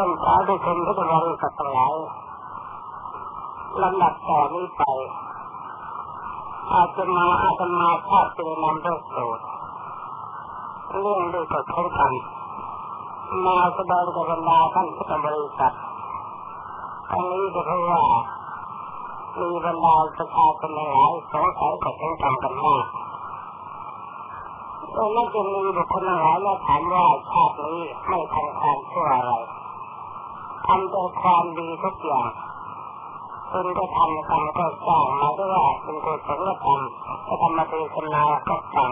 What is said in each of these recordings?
ท่านสาธุชนพุทธบริษัททั้งหลายลำดับต่อนี้ไป อาจจะมาอาจจะมาภาพเป็นนำพระสูตรเรื่องด้วยกฎของธรรมมาแสดงกับบรรดาท่านพุทธบริษัทอันนี้ก็เพราะว่ามีบรรดาประชาชนหลายสงสัยกับเรื่องธรรมกันมากแล้วน่าจะมีบุคคลหลายมาถามว่าชาตินี้ไม่ทำความชั่วอะไร ทำแต่ความดีทุกอย่างคุณก็ทำกรรมก็สร้างมาด้วยว่าเป็นกุศลธรรมก็ทำมาเป็นสนาก็ฟัง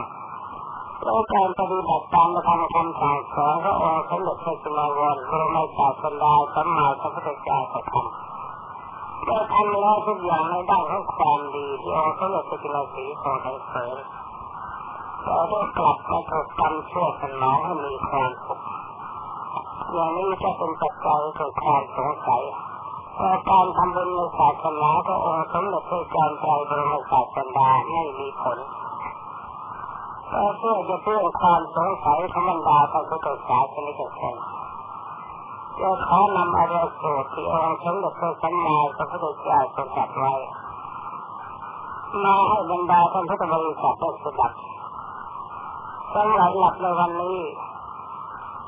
แล้วการปฏิบัติตามธรรมคำสั่งสอนพระองค์สมเด็จพระจุลวรรณบรมศาสดาสัมมาสัมพุทธเจ้าประทำเมื่อทำแล้วทุกอย่างในด้านของความดีที่องค์สมเด็จพระจุลศรีทรงสรรเสริญเราได้กลับมาถูกกรรมชั่วสนองให้มีความสุข อย่างนี้จะเป็นปัจจัยเกิดความสงสัยการทำบุญในศาสนาพระองค์สมเด็จพระจอมไตรบรมศาสดาไม่มีผลเพื่อจะเพื่อความสงสัยของบรรดาพระพุทธศาสนิกชนเราขอนำอารยสูตรที่องค์สมเด็จพระสัมมาสัมพุทธเจ้าทรงตรัสไว้มาให้บรรดาท่านพุทธบริษัทได้สดับสำหรับหลับในวันนี้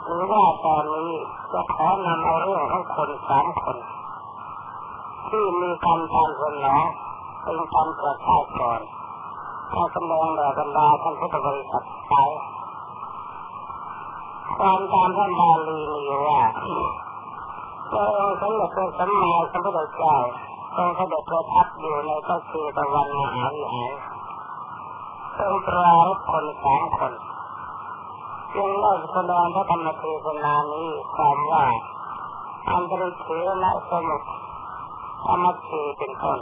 หรือว่าตอนนี้จะขอนำเอาเรื่องของคนสามคน ที่มีกรรมตามคนหนอเป็นกรรมเกิดชาติก่อนมาแสดงแด่บรรดาท่านพุทธบริษัทไปความตามท่านบาลีมีว่าพระองค์สมเด็จพระสัมมาสัมพุทธเจ้าทรงเสด็จประทับอยู่ในก็คือตะวันมหาวิหารทรงปรารบคนสามคน จึงได้แสดงพระธรรมเทศนานี้ความว่าอันตริเทนะสมุทธรรมเทเป็นต้น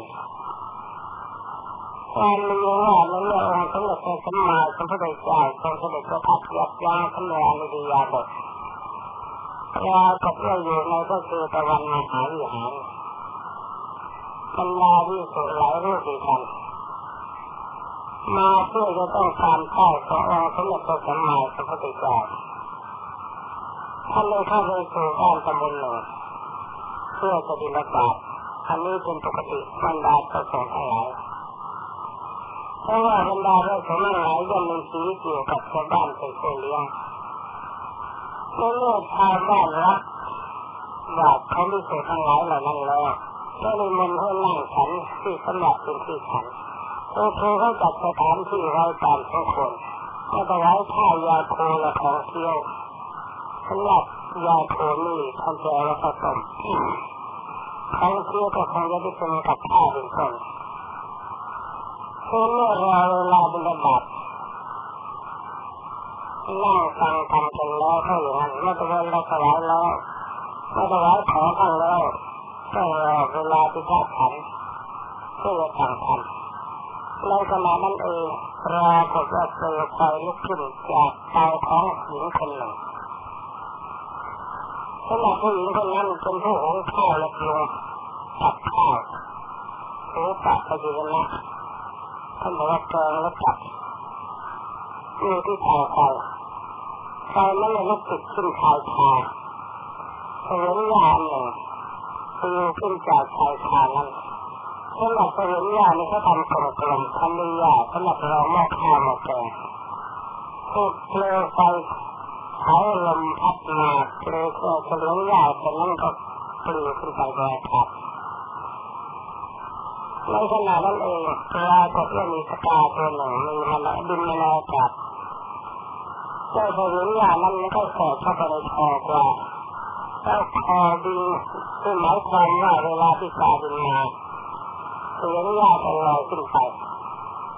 ความมีว่าในเมื่อองค์สมเด็จพระสัมมาสัมพุทธเจ้าทรงเสด็จประทับยับยั้งขณะนิยาบทปรากฏว่าอยู่ในก็คือตะวันมหาวิหารบรรดาที่สุดหลายรูปดีกัน มาเพื่อจะต้องการข้าขององค์สมเด็จพระสัมมาสัมพุทธเจ้าท่านเลยเข้าไปสู่บ้านตำบลหนึ่งเพื่อจะดินบาตอันนี้เป็นปกติบรรดาประสงค์ทั้งหลายเพราะว่าบรรดาพระสงฆ์ทั้งหลายย่อมมีชีวิตอยู่กับชาวบ้านไปเลี้ยงเมื่อชาวบ้านรับบาตเขาไม่เสทั้งหลายเหล่านั้นแล้วก็เลยมันให้นั่งฉันที่สำหรับเป็นที่ฉัน โอเคเขาจัดสถานที่ไว้ตามสมควรก็จะไว้ข้าวยาโคและของเที่ยวสำหรับยาโคนี่ท่านจะเอาผสมของเที่ยวก็คงจะได้เป็นกับข้าวเป็นต้นคือเมื่อเราเวลาเป็นระดับนั่งฟังกันจนแล้วเท่านั้นเมื่อตะวันเราถวายแล้วเมื่อถวายของกันแล้วก็รอเวลาที่พระฉันเพื่อสั่งทำ ในขณะนั้นเองปรากฏว่าเปลวไฟลุกขึ้นจากเตาของหญิงคนหนึ่งขณะผู้หญิงคนนั้นเป็นผู้หุงข้าวและปรุงตักข้าวหรือตักไปดีนะท่านบอกว่าเกินแล้วจับอยู่ที่เตาไฟไฟนั้นเลยลุกติดขึ้นชายคาเห็นยาหนึ่งคือขึ้นจากชายคานั้น สำหรับเห็นยานี่เขาทำกลมๆทำมียาสำหรับเราหม้อข้าวหม้อแกงถูกเปลวไฟใช้ลมพัดมาเปลวก็เฉลียงยาแต่นั้นก็ปลิวขึ้นไปโดยครับในขณะนั้นเองปรากฏว่ามีสกาตัวหนึ่งมีมันบินมาในอากาศเจ้าพริญญานั้นไม่ได้แสเข้าไปในคอกว่าเจ้าคอบินคือหมายความว่าเวลาที่กาบินมา พริญญาจะลอยขึ้นไป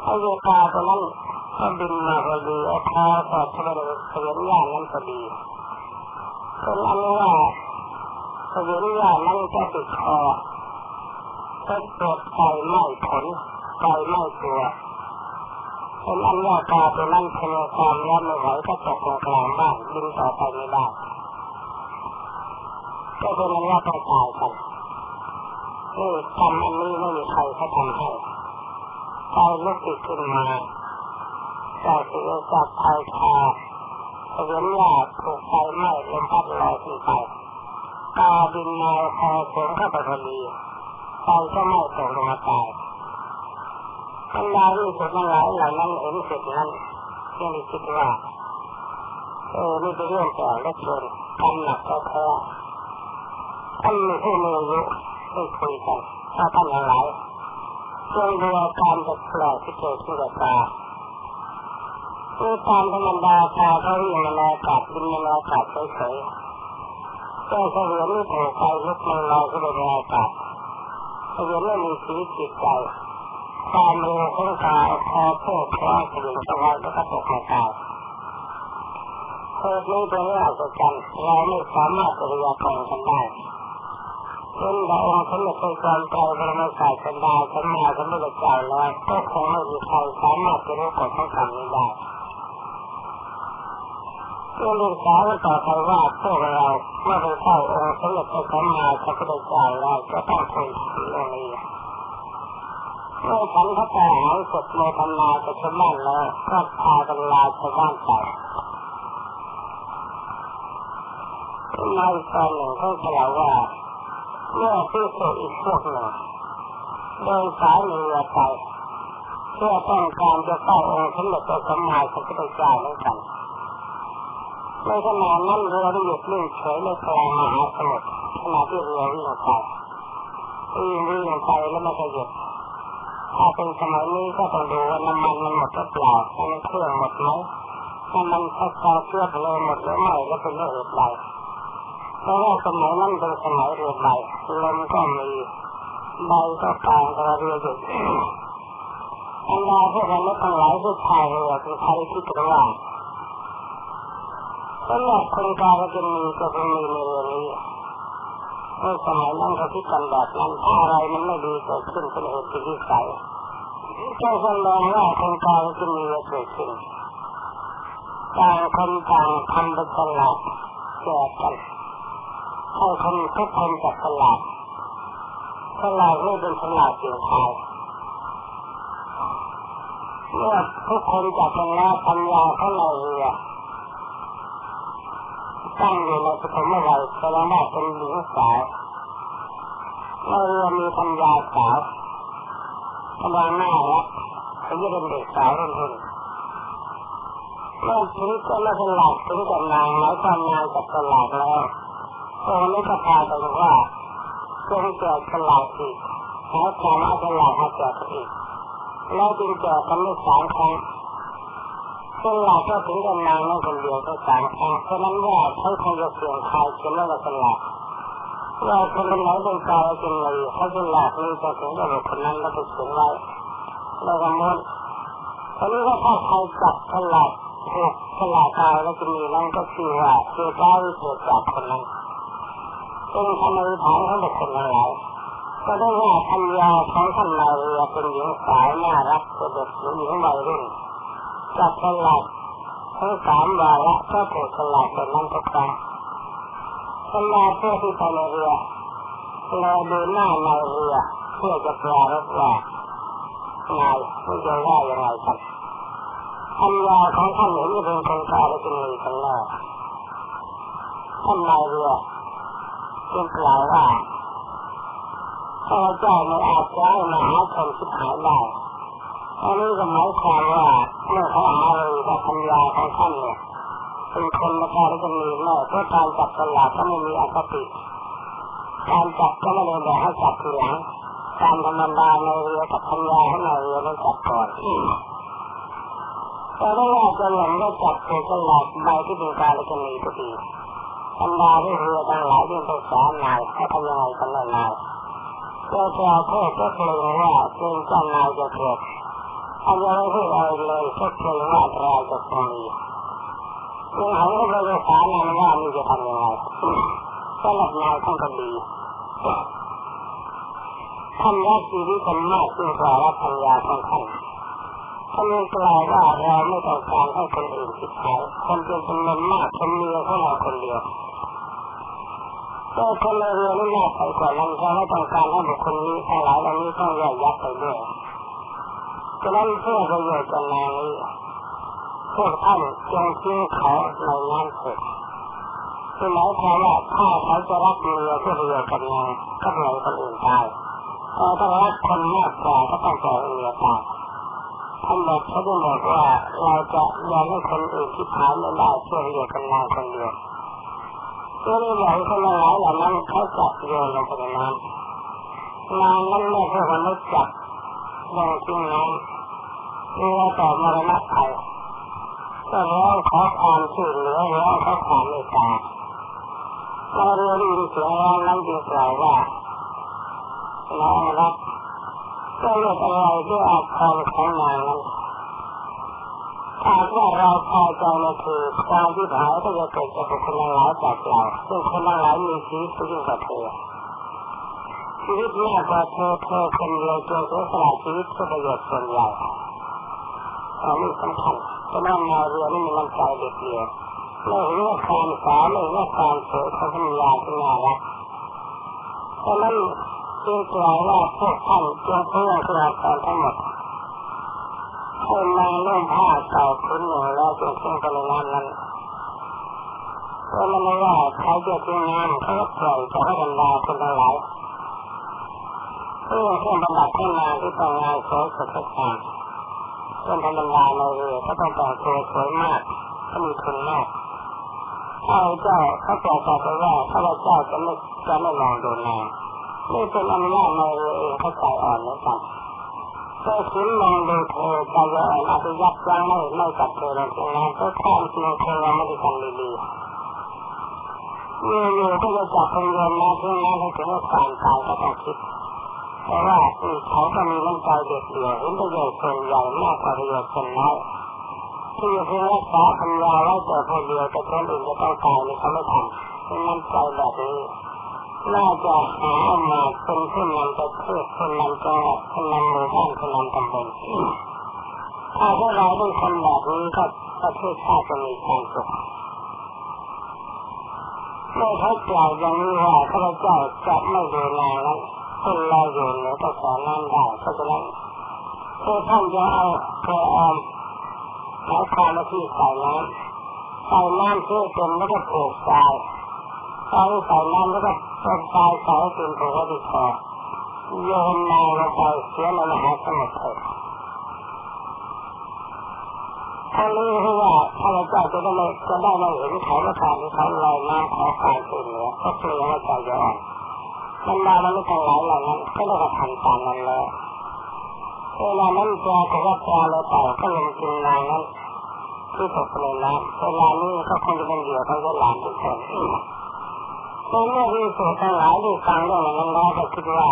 ไอ้เวกาตัวนั้นก็บินมาพอดีไอ้คอสอดเข้าไปในพริญญานั้นพอดีเป็นอันว่าพริญญานั้นจะติดคอก็เกิดไฟไหม้ผลไฟไหม้ตัวเป็นอันว่ากาตัวนั้นทนความร้อนไม่ไหวก็ตกลงกลางบ้านบินต่อไปไม่ได้ก็เป็นอันว่าต้องตายกัน นี่ทำอันนี้ไม่มีใครเขาทำให้ไฟลุกติดขึ้นมาจากเสิ่งจากไฟคาเห็นว่าถูกไฟไหม้ลมพัดลอยขึ้นไปกาบินมาพอเสงเข้าไปพอดีไปก็ไม่ตกลงมาตายบรรดาที่สุดทั้งหลายเหล่านั้นเห็นเสร็จนั้นยังคิดว่าเออนี่เป็นเรื่องแก่และเกินกำหนักก็แท้ท่านมีผู้มีอายุ ได้คุยกันถ้าท่านทั้งหลายจงดูอาการแปลกที่เกิดขึ้นกับตาคือตามธรรมดาตาเขาวิ่งในอากาศบินในอากาศเฉยๆแต่เสวียนนี่ถูกไฟลุกมันลอยขึ้นในอากาศเสวียนไม่มีชีวิตจิตใจความเร็วของตาคอโค้งคล้องถึงสวรรค์แล้วก็ตกมาตายเหตุนี้เป็นเรื่องอัศจรรย์เราไม่สามารถจะพยากรณ์กันได้ เป็นแต่องค์สมเด็จพระจอมไตรบรมศาสดาสมมาสมพุทธเจ้าแล้วก็คงไม่มีใครสามารถจะรู้กฎของกรรมนี้ได้เรื่องศึกษาต่อไปว่าพวกเราเมื่อไปเข้าองค์สมเด็จพระสัมมาสัมพุทธเจ้าแล้วจะต้องคุยเรื่องนี้เมื่อฉันพระแต่หายสดโมทนาจะชาวบ้านแล้วก็พากันลาชาวบ้านไปในตอนหนึ่งเขากล่าวว่า เมื่อผู้สุอีกพวกหนึ่งเดินสายเรือไปเพื่อต้องการจะเข้าองค์สมเด็จพระสัมมาสัมพุทธเจ้าเหมือนกันในขณะนั้นเรือได้หยุดนิ่งเฉยในกลางมหาสมุทรขณะที่เรือวิ่งไปวิ่งวิ่งไปแล้วไม่หยุดถ้าเป็นสมัยนี้ก็ต้องดูว่าน้ำมันมันหมดหรือเปล่าน้ำมันเครื่องหมดไหมน้ำมันพัดเชื้อเพลิงหมดหรือไม่แล้วเป็นเรื่องอะไร เพราะว่าสมัยนั้นเป็นสมัยเรือใบลมก็มีใบก็กลางกระเรือหยุดอันดาพวกเราทั้งหลายที่พายเรือเป็นใครที่กระว่าสำหรับคนกลาลจะมีก็จะมีในเรือนี้ในสมัยนั้นเขาคิดกันแบบนั้นอะไรมันไม่ดีเกิดขึ้นเป็นเหตุที่ใส่ก็แสดงว่าคนกลาลจะมีเกิดขึ้นต่างคนต่างทำเป็นตลาดแจกกัน ให้คนทุกคนจับตลาดตลาดไม่เป็นตลาดเสียงไทยเมื่อทุกคนจับกันแล้วปัญญาเขาในเรือตั้งอยู่ในปฐมวัยแสดงว่าเป็นหญิงสาวในเรือมีปัญญาสาวกำลังหน้าแล้วเขาจะเป็นเด็กสาวรุ่นรุ่นเมื่อถึงก็ไม่เป็นหลักถึงกับนางหมายความนางกับตลาดแล้ว ตรงนี้ก็พาไปว่าจงเกิดตลาดอีกหาความเอาตลาดมาเกิดอีกแล้วจึงเกิดกันไม่สามครั้งซึ่งเราก็ถึงกันนางนั่คนเดียวก็สามครั้งเพราะนั้นว่าเขาคงจะเสี่ยงทายจนไม่ละตลาดว่าคนคนไหนเป็นกายเป็นเลยเขาเป็นหลักนี่จะถึงกับคนนั้นแล้วก็ถึงไว้แล้วก็มดตอนนี้ก็ถ้าใครจับตลาดถูกตลาดตายแล้วจะมีนั่นก็คือว่าคือได้เกิดจากคนนั้น ซึ่งทำในฐานของบุคคลหลายก็ได้ว่าพัญญาของท่านนายเรือเป็นหญิงสาวน่ารักเป็นเด็กหญิงวัยรุ่นจับตลาดทั้งสามวาระก็ถูกตลาดเป็นนั้นทุกครั้งตลาดเพื่อที่ไปในเรือเราดูหน้าในเรือเพื่อจะปลารบว่าไงไม่จะว่ายังไงกันพัญญาของท่านเห็นจะเป็นคนกาลจะมีกันแน่ท่านนายเรือ จึงกล่าวว่าพระเจ้าไม่อาจจะให้มหาชนคิดหายได้อันนี้ก็หมายความว่าเมื่อเขาหาเลยกับปัญญาของท่านเนี่ยเป็นคนมาการจะมีแน่เพราะการจับตลาดก็ไม่มีอคติการจับก็ไม่ได้แบบให้จับทีหลังการธรรมดาในเรือกับปัญญาให้ในเรือต้องจับก่อนแต่ได้ว่าจะหลังก็จับตัวตลาดใบที่เป็นการจะมีก็ดี บรรดาที่เรือทั้งหลายที่เป็นสานายให้ทำยังไงกันล่ะนายเจ้าชาวโทษก็เกรงว่าเกรงเจ้านายจะเกิดอันยังไม่พูดอะไรเลยก็เกรงว่าอันตราจะคงมียังหันก็ไปสานายว่ามีจะทำยังไงสำหรับนายท่านก็ดีท่านรักชีวิตกันมากจึงกล่าวว่าปัญญาของท่าน ท่านกล่าวว่าเราไม่ต้องการให้คนอื่นคิดหายคนเป็นจำนวนมากคนเมียของเราคนเดียวแต่คนในเรือนี่น่าไปกว่านั้นเราไม่ต้องการให้บุคคลนี้ทั้งหลายเหล่านี้ต้องแยกยักไปด้วยฉะนั้นเพื่อประโยชน์กันนนี้พวกท่านจงทิ้งเขาในน้ำเถิดคือหมายความว่าถ้าเขาจะรักเมียที่เรือกันงานก็เหมือนคนอื่นตายแต่ถ้ารักคนมากกว่าก็ต้องแก่เรือตาย ท่านบอกเขาได้บอกว่าเราจะยอมให้คนอื่นที่ผ่านไม่ได้ช่วยเรือกันนาคนเดียวเมื่อได้บอกคนละหลายเหล่านั้นเขาจะโยนลงไปในน้ำนางนั้นไม่ใช่คนรู้จักลงทิ้งน้ำเรือต่อมรณะภัยก็ร้องขอความช่วยเหลือร้องขอความเมตตาเราเรียนยินเสียงร้องนั้นจึงกล่าวว่าน้องรัก ก็เลือกอะไรด้วยอาภรณ์ของนางนั้นถ้าว่าเราพอใจในคือความที่หายก็จะเกิดจากคนทั้งหลายจากเราซึ่งคนทั้งหลายมีชีวิตยิ่งกว่าเธอชีวิตมากกว่าเธอเธอคนเดียวจนเสียสละชีวิตเพื่อประโยชน์ส่วนใหญ่อันนี้สำคัญเพราะนั่นมาเรือนี่มีน้ำใจเด็ดเดียวไม่เรื่องความสาวไม่เรื่องความสวยเของพัญญาที่น่ารักเพราะนั้น จึงกล่าวว่าพวกท่านจงเพื่อเพื่อตอนทั้งหมดให้มาเรื่องผ้าเก่าคุณหนึ่งแล้วจงเชื่อกันในน้ำนั้นเพราะมันว่าเขาจะทิ้งน้ำเขาก็ปล่อยจะให้บรรดาคนทั้งหลายเรื่อเครื่องบรรดาขึ้นมาที่ต้องงานสวยสดงามเป็นธรรมดาในเรือก็ต้องแต่งตัวสวยมากก็มีทุนมากข้าพเจ้าเขาบอกกับว่าข้าพเจ้าจะไม่จะไม่มองดูนาง นี่เป็นอนุญาตในเรือเองเขาใจอ่อนแล้วกันเพื่อคิดมองดูเธอใจอ่อนอาจจะยับยั้งไม่ไม่จับเธอในตรงนั้นเพราะความจริงเธอเราไม่ได้ทำดีๆเมื่ออยู่ก็จะจับเป็นเงินนะที่นั้นให้ถึงความตายก็ต้องคิดเพราะว่าเขาก็มีน้ำใจเด็ดเดี่ยวเห็นประโยชน์ส่วนใหญ่มากกว่าประโยชน์ส่วนน้อยที่จะเพื่อรักษาปัญญาไว้แต่คนเดียวแต่คนอื่นจะต้องตายนี่เขาไม่ทำเป็นน้ำใจแบบนี้ น่าจะหามาเป็นผู้นำประเทศผู้นำจังหวัดผู้นำหมู่บ้านผู้นำตำบลถ้าพวกเราเป็นคนแบบนี้ก็ประเทศชาติจะมีความสุขเมื่อเขากล่าวอย่างนี้ว่าข้าพเจ้าจะไม่ดูแลแล้วคนเราอยู่เหนือกระแสน้ำได้เพราะฉะนั้นถ้าท่านจะเอาเกลืออมแล้วคามาที่ใส่น้ำใส่น้ำเพื่อจนแล้วก็ผูกทรายใส่ใส่น้ำแล้วก็ ต้นทรายใส่จนผูกไว้ที่คอโยนนางลงไปเสียในมหาสมุทรเถิดถ้ารู้ว่าถ้าเราเจ้าจะได้จะได้มาเห็นเขาและการที่เขาลอยน้ำขอความช่วยเหลือก็เกรงว่าใจจะอ่อนบรรดามันไม่ทั้งหลายเหล่านั้นก็ได้กระทำตามนั้นแล้วเวลานั้นปลาก็ว่าปลาเราเต่าก็ลงกินนางนั้นที่ตกในน้ำเวลานี้ก็คงจะเป็นเหยื่อของเจ้าหลานทุกคน ในเมื่อที่สุดทั้งหลายที่ฟังเรื่องนั้นแล้วก็คิดว่า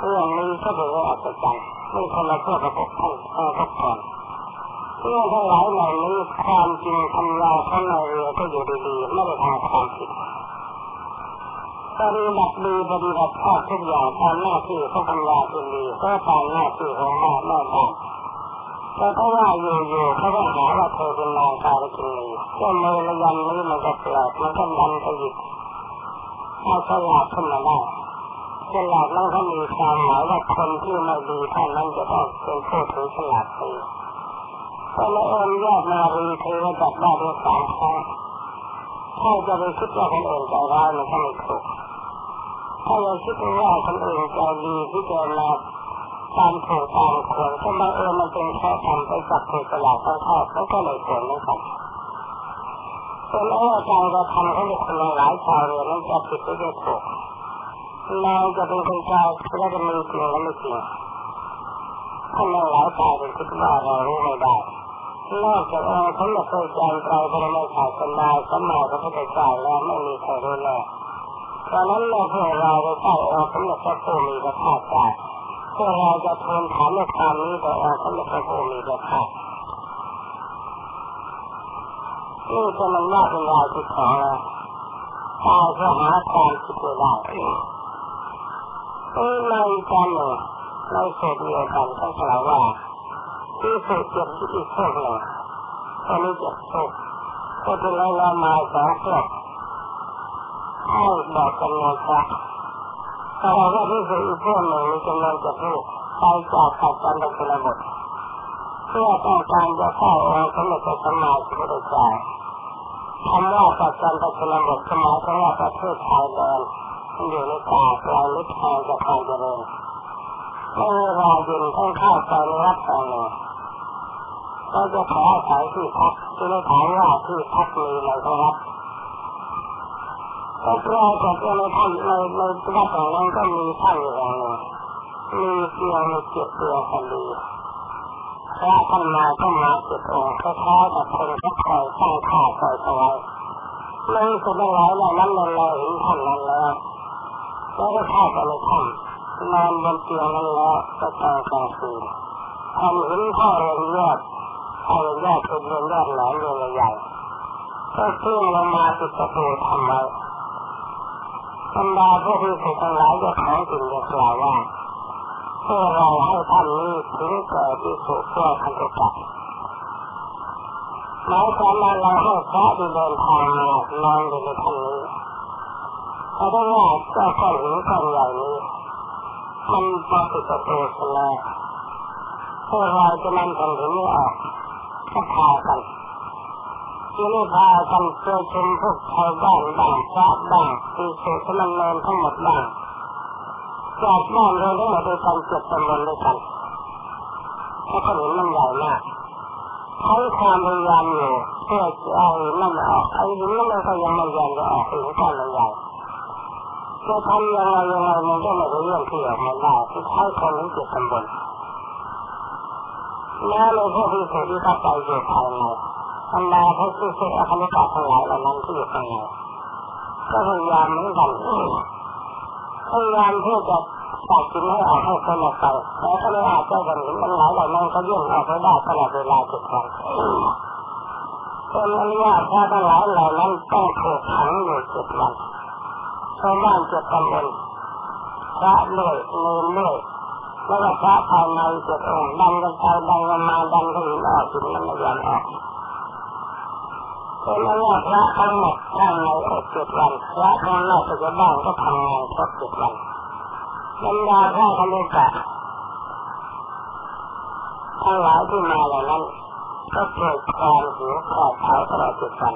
เรื่องนี้ก็เป็นเรื่องอัศจรรย์ไม่คนละเพื่อกับพวกท่านเออพวกคนเรื่องทั้งหลายเหล่านี้ความจริงทำลายข้างในเรือก็อยู่ดีๆไม่ได้ทำความผิดปฏิบัติดีปฏิบัติชอบทุกอย่างตามหน้าที่ของปัญญาที่ดีก็ตามหน้าที่ของแม่แม่บ้าแต่ก็ว่าอยู่ๆเขาก็หาว่าเธอเป็นนางการกินีเจ้ามือระยำนี้มันก็เปล่ามันก็ดันไปหยิบ เอาฉลาดขึ้นมาได้ฉลาดนั้นเขามีความหมายว่าคนที่ไม่ดีท่านนั้นจะต้องเป็นผู้ถือฉลาดไปพอละเอิญยอดนารีเทวจับได้ด้วยสามครั้งถ้าจะไปคิดว่าคนอื่นใจร้ายมันก็ไม่ถูกถ้าเราคิดว่าคนอื่นใจดีที่เจะมาตามถูกตามควรถ้าบังเอิญมันเป็นแค่ทำไปจับถูกตลาดต้องเข้ามันก็เลยควรไม่กัน เป็นเออการกระทำของคนหลายชาวเรือนั้นจะผิดหรือจะถูกเราจะเป็นคนใจแล้วจะมีจริงและไม่จริงถ้าเราหลายฝ่ายเป็นคิดว่าเรารู้ไม่ได้นอกจากองค์สมเด็จพระจารย์ไตรพระมศาดสนาสมัยพระพุทธเจ้าแล้วไม่มีใครรู้แน่ตอนนั้นเราพวกเราไปใส่องค์สมเด็จพระผู้มีพระภาคเจ้าพวกเราจะทูลถามในความนี้แต่อองค์สมเด็จพระผู้มีพระภาค นี่จะมันว่าเป็นรายที่ของเราตายเพื่อหาความคิดไม่ได้เออในการหนึ่งในสูตรเดียวกันท่านกล่าวว่าที่สุดเจ็บที่อีกพวกหนึ่งตอนนี้เจ็บพวกก็จะเราเรามาสองพวกให้บอกจำนวนพระแต่ว่าที่สุดอีกพวกหนึ่งมีจำนวนจะพูดไปจากขัดกันเป็นระบบเพื่อต้องการจะเข้าองค์สมเด็จพระสัมมาสัมพุทธเจ้า คำว่าปัจจันตชนบทสมัยถึงว่าประเทศชายแดนอยู่ในป่าไกลลึกทางจากความเจริญเมื่อเรายินต้องเข้าไปในวัดแห่งหนึ่งก็จะขออาศัยที่พักจะได้ถามว่าที่พักมีอะไรครับก็ปรากฏว่าในท่านในในวัดแห่งนั้นก็มีท่านอยู่แห่งหนึ่งมีเพียงเจ็ดเตียงคนดี พระท่านมาก็มาเจ็ดองค์คล้ายๆกับคนที่คอยสร้างข่าคอยสวยไม่สุดแล้วแล้วนั้นเราเห็นท่านนั้นแล้วแล้วก็เข้าไปในถ้ำนอนบนเตียงนั้นแล้วก็ตอนกลางคืนทำหินท่อเรือนยอดท่อเรือนยอดเป็นเรือนยอดแหลมเรือนใหญ่ก็เคลื่อนลงมาติดประตูทำไว้บรรดาพวกที่สุดทั้งหลายจะขอสิ่งเดียวกล่าวว่า เพื่อเราให้ท่านนี้ถึงเกิดที่สุดเพื่อคันตุกะหมายความว่าเราให้พระที่เดินทางมานอนอยู่ในท่านนี้เพราะว่าเจ้าก้อนหินก้อนใหญ่นี้มันมาติดประตูเสลยพวกเราจะนำแผ่นหินนี้ออกก็พากันที่นี่พากันเจอชมพวกชาวบ้านบ้างพระบ้างที่สุสมันเนินทั้งหมดบ้าง จากบ้าเราทั้หมดด้วยกันเจ็ดตำบลด้วยกันถ้าถนนมันใหญ่มากใช้ความพยายามอยู่เพื่อเอานั่นออกไอ้หินนั่นมันก็ยังไม่ยันจะออกหินก้อนใหญ่จะทำยังไงยังไงมันก็ไม่รู้เรื่องที่ออกมาได้ที่ใช้คนทั้งเจ็ดตำบลแม้ในพวกที่สุดที่เข้าไปอยู่ภายในบรรดาพวกที่สุดอคติกาทั้งหลายเหล่านั้นที่อยู่ข้างในก็พยายามเหมือนกัน พยายามที่จะตัดสินให้ออกให้คนออกไปแล้วก็ไม่อาจจะเห็นมันหลายเหล่านั้นก็ยื่นออกไปได้ตลอดเวลาจุดวันเป็นอนุญาตพระทั้งหลายเหล่านั้นต้องถูกขังอยู่เจ็ดวันชาวบ้านเจ็ดตำบลพระด้วยเนรด้วยแล้วก็พระภายในเจ็ดองค์ดันกันไปดันกันมาดันกันออกถึงมันไม่ยอมออก เป็นอนุญาตพระทั้งหมดข้างในอดเจ็ดวันพระข้างนอกจะบ้านก็ทำงานครบเจ็ดวันบรรดาพระคณิกะทั้งหลายที่มาเหล่านั้นก็เกิดความหิวขาดเผาตลอดเจ็ดวัน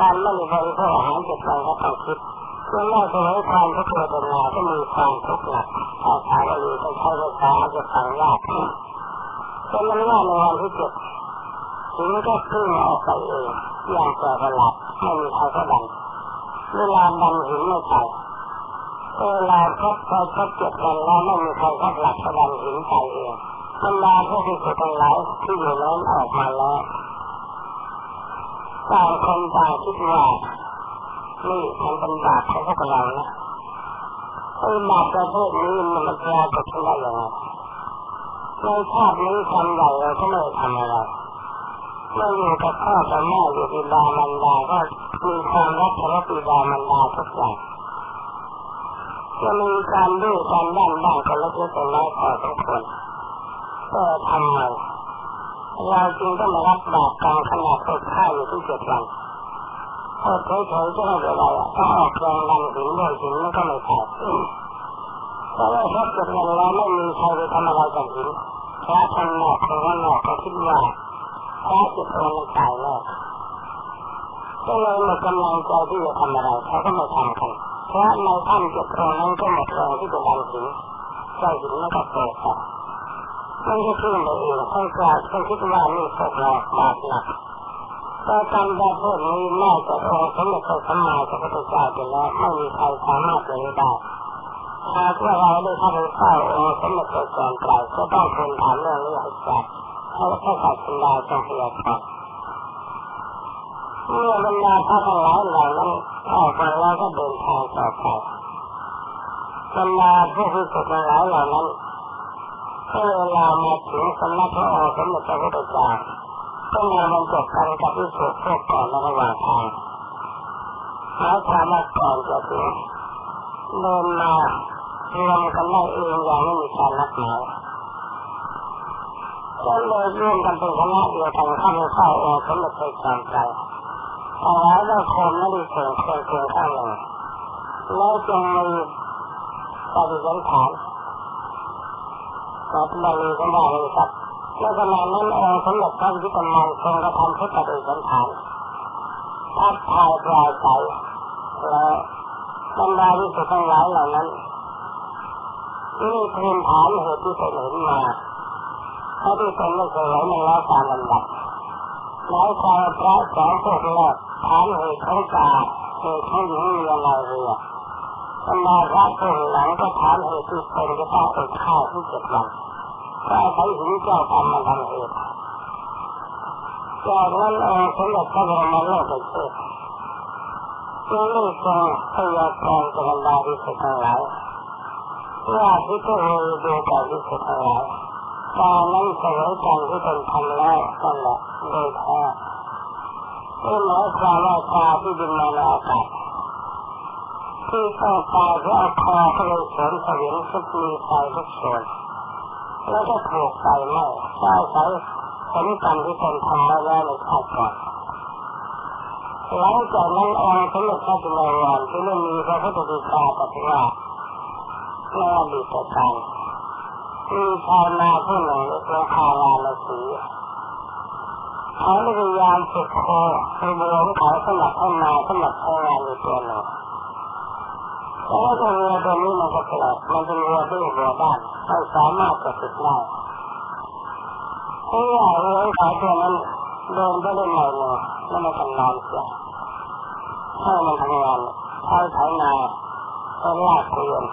การไม่มีบริโภคอาหารเจ็ดวันก็ต้องคิดเมื่อแม่สมัยความทุกข์เป็นมาก็มีความทุกข์หนักภาษาบาลีก็ใช้ภาษาจะฟังยากเป็นนั้นว่าในวันที่เจ็ดถึงก็ขึ้นออกไปเอง อย่างแปลกประหลาดไม่มีใครก็ดันเวลาดันหินไม่ไปเวลาครบพอครบเจ็ดวันแล้วไม่มีใครก็หลับก็ดันหินไปเองบรรดาผู้ที่สุดทั้งหลายที่อยู่นั้นออกมาแล้วต่างคนต่างคิดว่านี่มันเป็นบาปของพวกเรานะไอ้บาปประเภทนี้มันมันปรากฏขึ้นได้ยังไงในชาตินี้ทำใหญ่เราก็ไม่ทำอะไร เมื่ออยู่กับพ่อกับแม่อยู่บิดามันดาก็มีความรักเคารพบิดามันดาทุกอย่างจะมีการดื้อการด้านบ้างก็เล็กๆน้อยๆพอสมควรแต่ทำไมเราจึงต้องมารับบาปกรรมขนาดตกข้าอยู่ที่เจ็ดวันพอเฉยๆก็ไม่เป็นไรต้องออกแรงดันหินด้วยหินมันก็ไม่แตกเพราะว่าถ้าเกิดวันแล้วไม่มีใครไปทำอะไรกับหินพระท่านนอกคนว่าหนอกก็คิดว่า พระจิตค์ตายแล้วก็เลยหมดกำลังใจที่จะทำอะไรเขาก็ไม่ทำกันเพราะในท่านจิตค์นั้นก็หมดแรงที่จะดันหินใส่หินแล้วก็เปิดไปมันก็ขึ้นไปเองท่านกล่าวท่านคิดว่านี่พวกเราบาปหนักแต่การแบบพวกนี้น่าจะองสมเด็จพระสัมมาสัมพุทธเจ้าไปแล้วไม่มีใครสามารถจะได้หากว่าเราได้เข้าไปเฝ้าองค์สมเด็จพระจอมไตรก็ต้องทูลถามเรื่องนี้ให้ ทราบให้พระศาสดาทรงพยากรณ์เมื่อบรรดาพระทั้งหลายเหล่านั้นออกมาแล้วก็เดินทางต่อไปบรรดาผู้พิสุทธิ์ทั้งหลายเหล่านั้นเมื่อเวลามาถึงสำนักพระองค์สมเด็จพระพุทธเจ้าก็มาบรรจบกันกับพิสุทธิ์พวกก่อนในระหว่างทางหมายความว่าก่อนจะถึงเดินมารวมกันได้เองอย่างไม่มีการนัดหมาย ก็เลยร่วมกันเป็นคณะเดียวกันเข้าไปเฝ้าองค์สมเด็จพระจอมไตรเอาไว้แล้วคนไม่ได้เสียงเสียงเสียงข้างหนึ่งแล้วจงมีปฏิสันฐานกับาลีก็ได้เลยครับแล้วขณะนั้นเองสมเด็จพระวิจิตรมันทรงกระทำพุทธปฏิสันฐานทักทายปลายใจแล้วบรรดาวิสุทธ์ทั้งหลายเหล่านั้นนี่ทูลถามเหตุที่เห็นมา ถ้าที่ตนไม่เคยเห็นมันแล้วตามลำดับแล้วชาวพระสองพวกแรกถามเหตุของตาเหตุของหญิงเรือลอยเรือบรรดาพระพวกหลังก็ถามเหตุที่ตนจะต้องอดข้าวที่เจ็ดวันก็ใช้หินเจ้าทำมาทำเหตุจากนั้นเองสมเด็จพระบรมโลกเกิดจึงได้ทรงพยากรณ์กับบรรดาวิสุทธ์ทั้งหลายว่าที่พวกเราดูแต่วิสุทธ์ทั้งหลาย ตอนนั้นเสวยกันที่เป็นทำแล้วนั่นแหละโดยแท้นี่หมายความว่าตาที่บินมาในอากาศที่ต้องตาที่เอาคอเข้าไปสวมเสวียงทุกมีไฟทุกส่วนแล้วก็ถูกไฟไหม้ใช้ใช้ผลกรรมที่ตนทำมาแล้วในชาติก่อนหลังจากนั้นองค์สมเด็จพระจุลวรที่ไม่องมีพระพุทธดีกาตรัสว่าในอดีตการ มีชาวนาผู้หนึ่งเรียกว่าคาวาลสีเขาพยายามฝึกโคคือเรือของเขาสำหรับให้นาสำหรับใช้งานในตัวหนึ่งแต่ว่าตัวเรือตัวนี้มันก็แปลกมันเป็นเรือที่เรือบ้านไม่สามารถจะฝึกได้เพราะว่าเรือของเขาตัวนั้นเดินไปได้หน่อยหนึ่งแล้วมันก็นอนเสียให้มันทำงานใช้ไถนาก็ลากเกวียน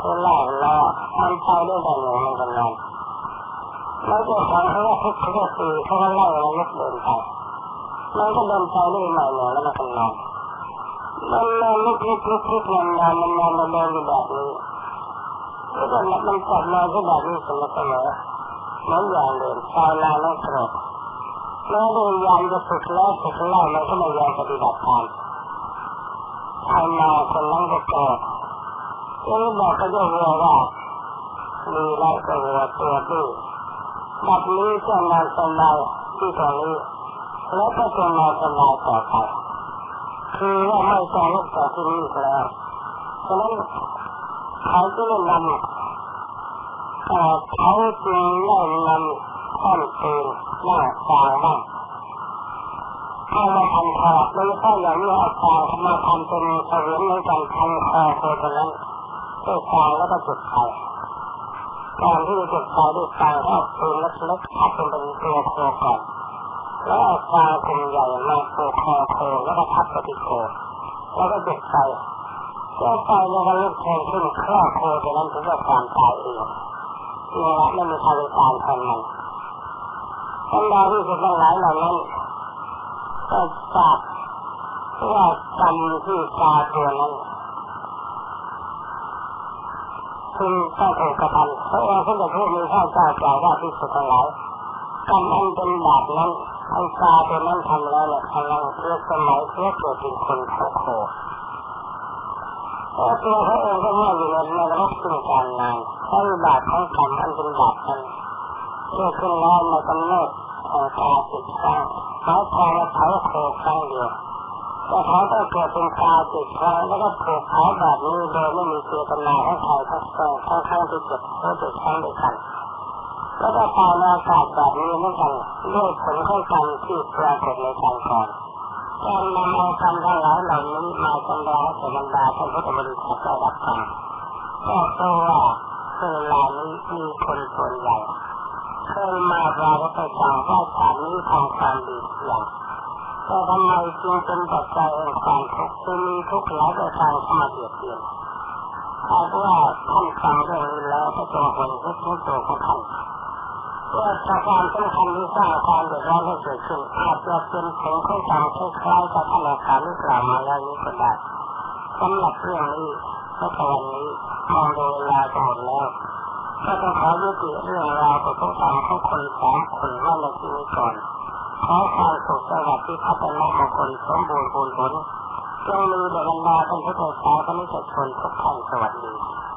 ก็ลากล้อ มันไปด้แต่หนึ่างมันก็นอนแล้วก็ทางเขาก็ทุกเขาก็ตีเขาก็ไล่มันลุกเดินไปมันก็เดินไปได้หน่อยหนึ่งแล้วมันก็นอนมันนอนลุกลุกลุกลุกนอนนอนมันนอนมันเดินอยู่แบบนี้แล้วก็มันกลับมาก็แบบนี้เสมอเสมอเหมือนอย่างเดิมชาวนาแล้วโกรธแล้วพยายามจะฝึกแล้วฝึกเล่ามันก็ไม่ยอมปฏิบัติตามชาวนาคนนั้นก็โกรธแล้วบอกก็จะวัวว่า มีไรก็วัวตัวดื้อบัดนี้จะนอนสบายที่ตรงนี้แล้วก็จะนอนสบายต่อไปคือว่าไม่ต้องลุกจากที่นี่แล้วฉะนั้นเขาจะได้นำเขาจึงได้นำท่อนปืนหน้าตาบ้างเอามาทำคอไม่ใช่อย่างนี้อาตารย์มาทำเป็นเสวียนในการทำคอโคตรนั้นด้วยฟางแล้วก็จุดไฟ ก่อนที่จะจุดไฟด้วยฟางก็ปืนเล็กๆทับเป็นเป็นตัวโคก่อนแล้วเอาฟางกลุ่มใหญ่มาปูคอโคแล้วก็ทับปฏิโคแล้วก็จุดไฟก็ไฟแล้วก็ลุกโคขึ้นครอบโคตรงนั้นถึงจะความตายเองนี่แหละไม่มีใครไปตามทันมันบรรดาที่สุดทั้งหลายเหล่านั้นก็ทราบว่ากรรมที่ตาตัวนั้น คุณต้องถูกกระทำเพราะว่าพระพุทธมีข้าเจ้ากล่าวว่าที่สุดทั้งหลายกรรมอันเป็นบาปนั้นไอ้ตาตัวนั้นทำแล้วเนี่ยพลังเพื่อสมัยเพื่อเกิดเป็นคนเขาโคแต่ตัวเขาเองก็ไม่อยู่ในนรกซึ่งการงานเพราะบาปของกรรมอันเป็นบาปนั้นเพื่อขึ้นแล้วมากำเนิดแห่งตาจิดตครั้งหมายความาเขาโคครั้งเดียว แต่เขาต้องเกิดเป็นตาจิตครั้งแล้วก็ถูกเขาแบบนี้โดยไม่มีเจตนาให้ใครทั้งสองทั้งทั้งที่เจ็บทั้งจิตครั้งเดียวกันแล้วก็ตายในอากาศแบบนี้เหมือนกันด้วยผลข้องกรรมที่ปรากฏในการก่อนการนำเอาคำทั้งหลายเหล่านี้มาจำลองให้บรรดาท่านพุทธบริษัทได้รับฟังก็เพราะว่าเวลานี้มีคนส่วนใหญ่เคยมาปรากฏสั่งว่าฉันนี้ทำความดีอย่าง แต่ทำไมจึงเป็นปัจจัยแห่งความทุกข์จึงมีทุกข์หลายประการเข้ามาเบียดเบียนถ้าว่าท่านฟังเรื่องนี้แล้วก็จงคนทุกข์ในตัวของท่านว่าประการสำคัญที่สร้างความเดือดร้อนให้เกิดขึ้นอาจจะเป็นผลของกรรมคล้ายๆกับท่านอาจารย์ที่กล่าวมาแล้วนี้ก็ได้สำหรับเรื่องนี้เพราะตอนนี้มองดูเวลาจะหมดแล้วก็ต้องขอยุติเรื่องราวประสบการณ์ของคนสามคนว่าในที่นี้ก่อน ขอความสุขสวัสดิ์ที่พัฒนาของคนสมบูรณ์ผลผลจงมีแด่บรรดาท่านผู้ชมสาวคณะชนทุกท่านสวัสดี